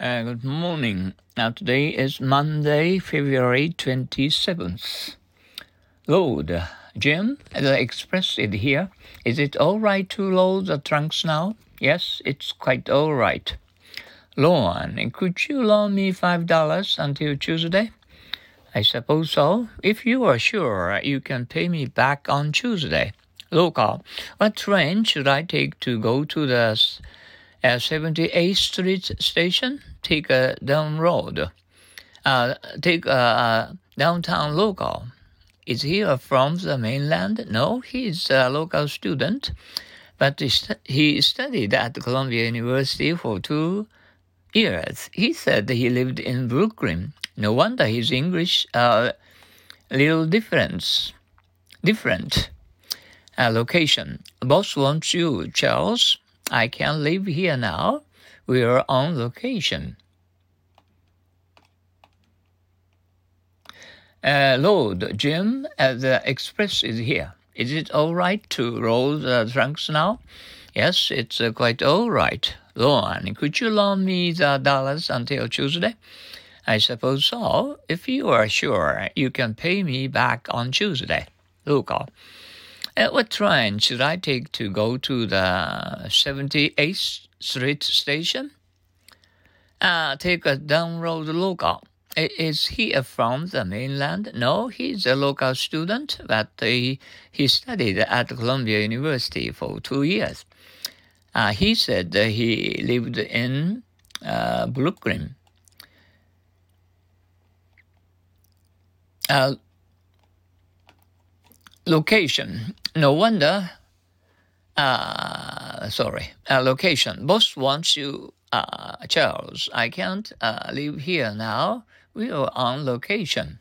Uh, good morning. Now, today is Monday, February 27th. Load. Jim, the express it here. Is it all right to load the trunks now? Yes, it's quite all right. Loan, could you loan me $5 until Tuesday? I suppose so. If you are sure, you can pay me back on Tuesday. Local. What train should I take to go to the uh, 78th Street station? Take a down road. Uh, take a downtown local. Is he from the mainland? No, he's a local student, but he studied at Columbia University for two years. He said he lived in Brooklyn. No wonder his English a little difference, different. Uh, location. Boss wants you, Charles. I can't live here now. We're on location. Uh, Lord, Jim, uh, the express is here. Is it all right to roll the trunks now? Yes, it's uh, quite all right. Loan, could you loan me the dollars until Tuesday? I suppose so. If you are sure, you can pay me back on Tuesday. Luca. At what train should I take to go to the 78th Street station? Uh, take a down road local. Is he from the mainland? No, he's a local student, but he, he studied at Columbia University for two years. Uh, he said he lived in uh, Brooklyn. Uh, location. No wonder. Uh, sorry. Uh, location. Boss wants you, uh, Charles. I can't uh, live here now. We are on location.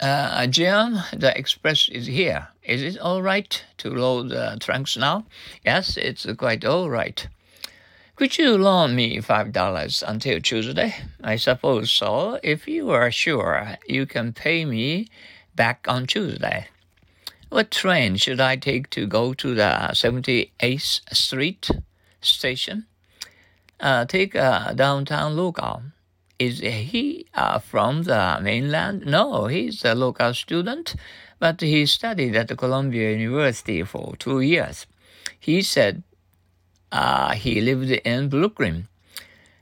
Uh, Jim, the express is here. Is it all right to load the trunks now? Yes, it's quite all right. Could you loan me five dollars until Tuesday? I suppose so. If you are sure, you can pay me back on Tuesday. What train should I take to go to the 78th Street station? uh, take a downtown local. Is he uh, from the mainland? No, he's a local student, but he studied at the Columbia University for two years. He said uh, he lived in Brooklyn.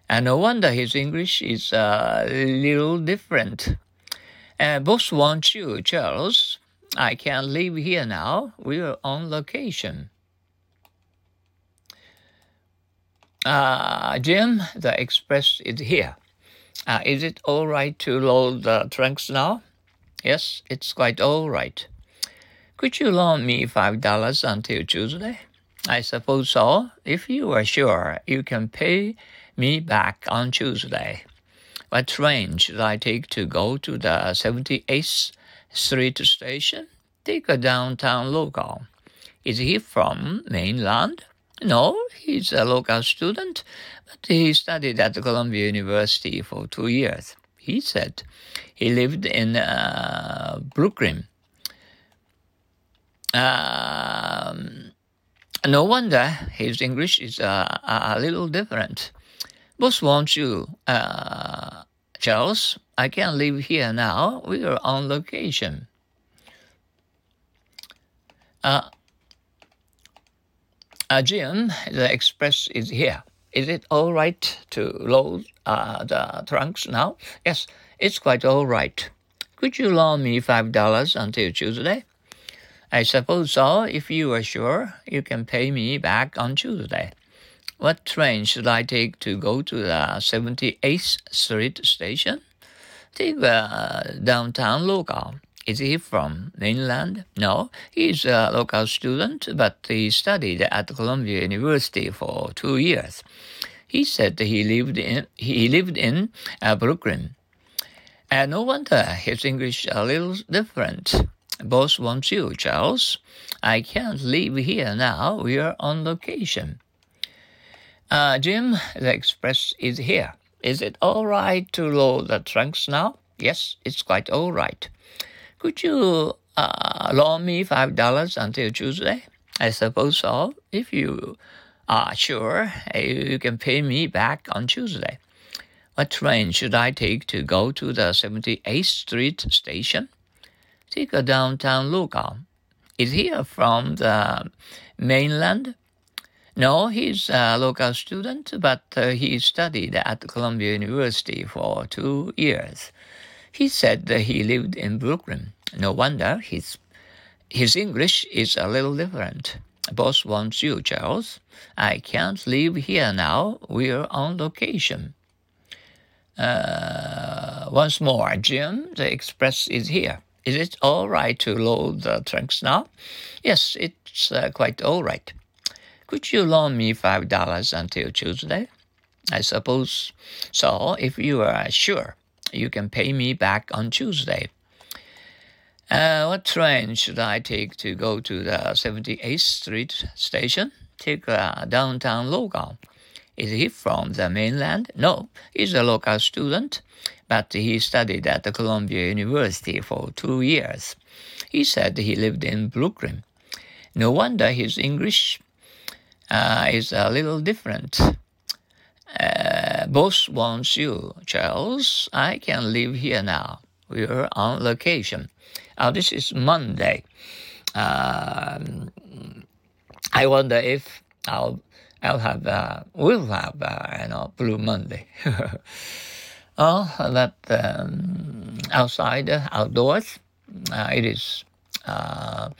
And no wonder his English is a little different. Uh, boss want you, Charles. I can't live here now. We're on location. Uh, Jim, the express is here. Uh, is it all right to load the trunks now? Yes, it's quite all right. Could you loan me five dollars until Tuesday? I suppose so. If you are sure, you can pay me back on Tuesday. What train should I take to go to the 78th Street station? Take a downtown local. Is he from mainland? No, he's a local student, but he studied at Columbia University for two years. He said he lived in uh, Brooklyn. Um, no wonder his English is uh, a little different. Boss wants you, uh, Charles. I can't live here now. We are on location. Uh, uh, Jim, the express is here. Is it all right to load uh, the trunks now? Yes, it's quite all right. Could you loan me five dollars until Tuesday? I suppose so. If you are sure, you can pay me back on Tuesday. What train should I take to go to the 78th Street station? Take the downtown local. Is he from mainland? No, he's a local student, but he studied at Columbia University for two years. He said he lived in he lived in uh, Brooklyn. And no wonder his English is a little different. Boss wants you, Charles. I can't leave here now. We are on location. Uh, Jim, the express is here. Is it all right to load the trunks now? Yes, it's quite all right. Could you uh, loan me five dollars until Tuesday? I suppose so. If you are sure, you can pay me back on Tuesday. What train should I take to go to the 78th Street station? Take a downtown local. Is he from the mainland? No, he's a local student, but uh, he studied at Columbia University for two years. He said that he lived in Brooklyn. No wonder his his English is a little different. Boss wants you, Charles. I can't leave here now. We're on location. Uh, once more, Jim, the express is here. Is it all right to load the trunks now? Yes, it's uh, quite all right. Could you loan me five dollars until Tuesday? I suppose so. If you are sure, you can pay me back on Tuesday. Uh, what train should I take to go to the 78th Street station? Take a downtown local. Is he from the mainland? No, he's a local student, but he studied at the Columbia University for two years. He said he lived in Brooklyn. No wonder his English uh, is a little different. Uh, boss wants you, Charles. I can live here now. We're on location. Uh, this is Monday. Um, I wonder if I'll I'll have uh, will have uh, you know Blue Monday. oh, that um, outside outdoors, uh, it is uh,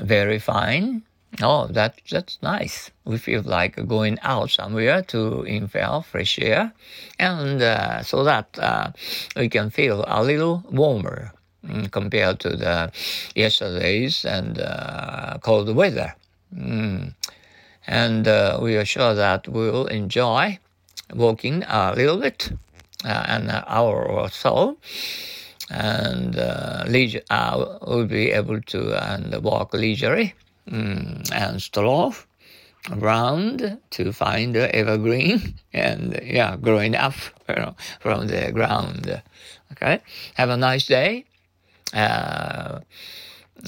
very fine. Oh, that that's nice. We feel like going out somewhere to inhale fresh air, and uh, so that uh, we can feel a little warmer mm, compared to the yesterday's and uh, cold weather. Mm. And uh, we are sure that we will enjoy walking a little bit, uh, an hour or so, and uh, leisure, we'll be able to and walk leisurely mm, and stroll around to find the evergreen and yeah, growing up you know, from the ground. Okay, have a nice day. Uh,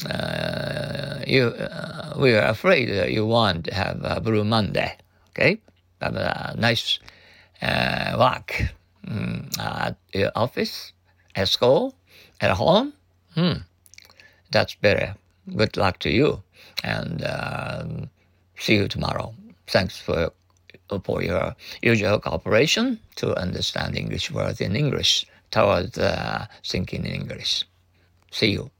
uh, you, uh, we are afraid that you won't have a Blue Monday. Okay, have a nice uh, work mm, at your office, at school, at home. Hmm. That's better. Good luck to you and um, see you tomorrow. Thanks for, for your usual cooperation to understand English words in English towards uh, thinking in English. See you.